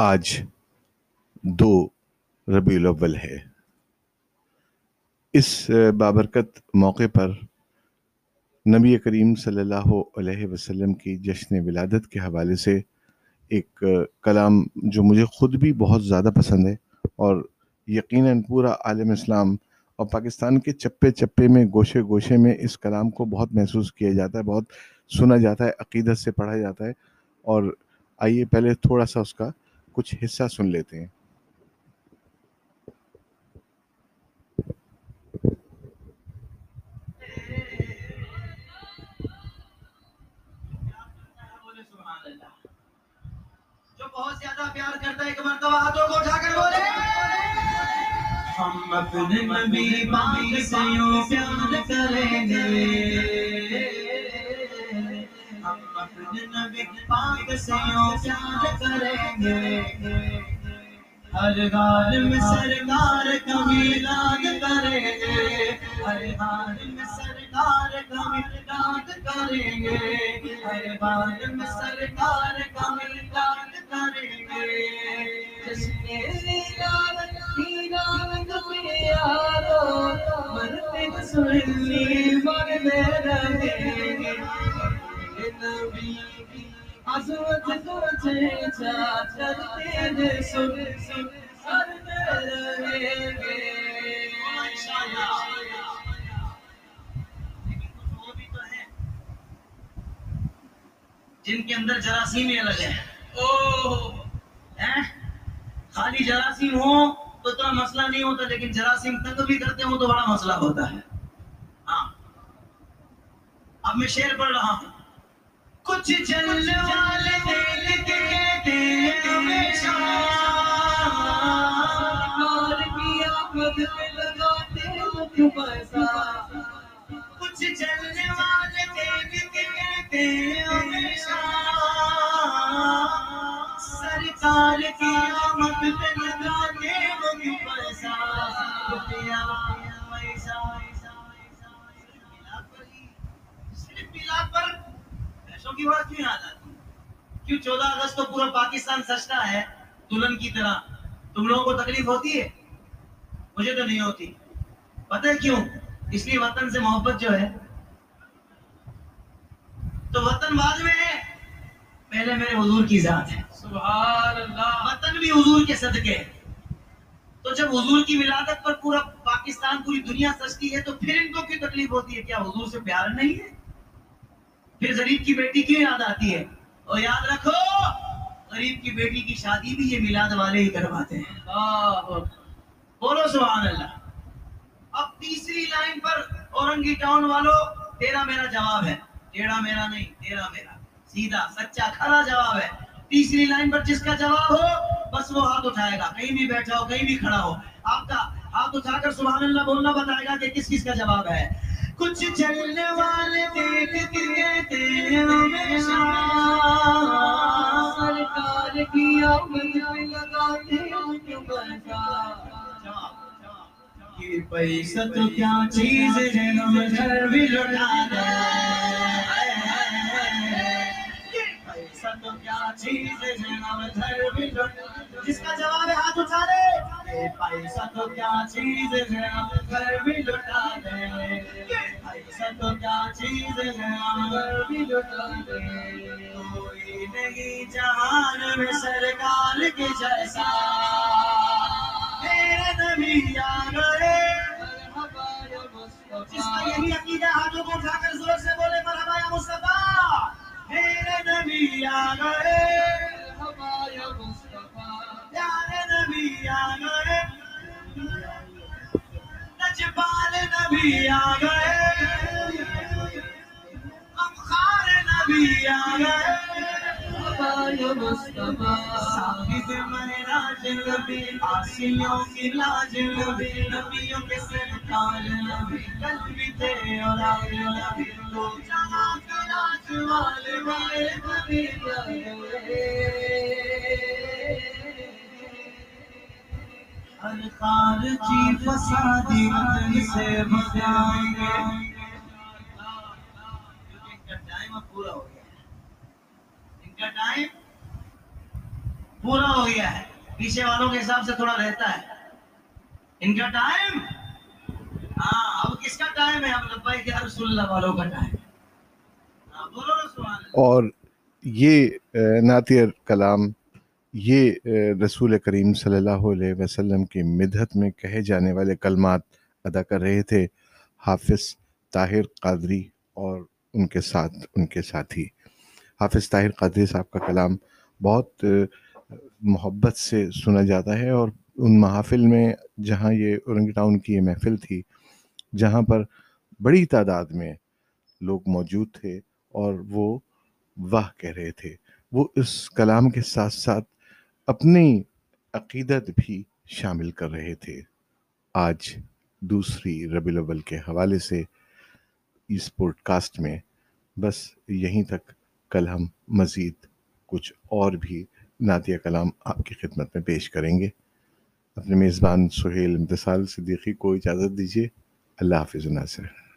آج دو ربیع الاول ہے۔ اس بابرکت موقع پر نبی کریم صلی اللہ علیہ وسلم کی جشن ولادت کے حوالے سے ایک کلام جو مجھے خود بھی بہت زیادہ پسند ہے اور یقیناً پورا عالم اسلام اور پاکستان کے چپے چپے میں، گوشے گوشے میں اس کلام کو بہت محسوس کیا جاتا ہے، بہت سنا جاتا ہے، عقیدت سے پڑھا جاتا ہے۔ اور آئیے پہلے تھوڑا سا اس کا کچھ حصہ سن لیتے ہیں۔ بہت زیادہ پیار کرتا ہے، ایک مرتبہ ہاتھوں کو اٹھا کر بولے۔ ہم اپنے نبی پاک سے یوں پیار کریں گے۔ نبی پاک سے یوں کریں گے۔ ہر حال میں سرکار کا میلاد کریں گے۔ ہر حال میں سرکار کا میلاد کریں گے۔ ہر حال میں سرکار کا میلاد کریں گے۔ جس کے لیلاد لیلاد میں یارو مرتے سنلی مرنے رہیں گے۔ عظمت تجھے سن گے جن کے اندر جراثیم ہی الگ ہے خالی جراثیم ہو تو اتنا مسئلہ نہیں ہوتا، لیکن جراثیم تنگ بھی کرتے ہوں تو بڑا مسئلہ ہوتا ہے۔ ہاں۔ اب میں شعر پڑھ رہا ہوں۔ کچھ چلنے والے دل کہتے ہیں ہمیشہ اور کی آمد میں لگاتے ہو کی بات کیوں یاد آتی کیوں چودہ اگست کو پورا پاکستان سجتا ہے دلہن کی طرح؟ تم لوگوں کو تکلیف ہوتی ہے؟ مجھے تو نہیں ہوتی۔ پتہ ہے کیوں؟ اس لیے وطن سے محبت جو ہے تو وطن بعد میں ہے۔ پہلے میرے حضور کی ذات ہے۔ سبحان اللہ وطن بھی حضور کے صدقے ہے تو جب حضور کی ولادت پر پورا پاکستان پوری دنیا سجتی ہے تو پھر ان کو کیوں تکلیف ہوتی ہے؟ کیا حضور سے پیار نہیں ہے؟ پھر غریب کی بیٹی کیوں یاد آتی ہے؟ اور یاد رکھو غریب کی بیٹی کی شادی بھی یہ میلاد والے ہی کرواتے ہیں۔ بولو سبحان اللہ۔ اب تیسری لائن پر اورنگی ٹاؤن والوں تیرا میرا جواب ہے۔ ٹیڑھا میرا نہیں تیرا میرا۔ سیدھا سچا کھڑا جواب ہے۔ تیسری لائن پر جس کا جواب ہو بس وہ ہاتھ اٹھائے گا۔ کہیں بھی بیٹھا ہو کہیں بھی کھڑا ہو۔ آپ کا ہاتھ اٹھا کر سبحان اللہ بولنا بتائے گا کہ کس کس کا جواب ہے۔ کچھ چلنے والے دیکھ کے کہتے ہیں ہمیشہ۔ سرکار کی آمد لگاتے ہو کیوں پیسہ یہ پیسہ تو کیا چیز ہے ہم گھر بھی لٹا دیں یہ پیسہ تو کیا چیز ہے ہم گھر بھی لٹا جس کا جواب ہے ہاتھ اٹھا دے پیسہ تو کیا چیز ہے ہم گھر بھی لٹا دیں پیسہ تو کیا چیز ہے ہم گھر بھی لٹا دیں کوئی نہیں جہان میں سرکار کے جیسا۔ میرے نبی آ گئے جس کا یہی عقیدہ ہاتھوں کو اٹھا کر زور سے بولے، مرحبا یا مصطفیٰ۔ میرے نبی آ گئے نبی آ گئے امخار نبی آ گئے صاحب مہراج نبی آسیوں کی لاج نبی نبیوں کے سرکار نبی کل تھے اور آج نبی تو جہاں کے والے والے نبی ہر خارجی فسادی وطن سے بچائیں گے۔ ان کا ٹائم اب پورا ہو گیا ہے۔ ان کا ٹائم پورا ہو گیا ہے۔ پیچھے والوں کے حساب سے تھوڑا رہتا ہے۔ ان کا ٹائم ہاں اب کس کا ٹائم ہے؟ اب لبائی کے رسول اللہ والوں کا ٹائم ہاں، بولو نا اور یہ اہ، کلام یہ رسول کریم صلی اللہ علیہ وسلم کی مدحت میں کہے جانے والے کلمات ادا کر رہے تھے، حافظ طاہر قادری اور ان کے ساتھ، ان کے ساتھی۔ حافظ طاہر قادری صاحب کا کلام بہت محبت سے سنا جاتا ہے اور ان محافل میں جہاں یہ اورنگ ٹاؤن کی یہ محفل تھی، جہاں پر بڑی تعداد میں لوگ موجود تھے اور وہ واہ کہہ رہے تھے۔ وہ اس کلام کے ساتھ ساتھ اپنی عقیدت بھی شامل کر رہے تھے۔ آج دوسری ربی الاول کے حوالے سے اس پوڈ کاسٹ میں بس یہیں تک۔ کل ہم مزید کچھ اور بھی نعتیہ کلام آپ کی خدمت میں پیش کریں گے۔ اپنے میزبان سہیل امتصال صدیقی کو اجازت دیجیے۔ اللہ حافظ ناصر۔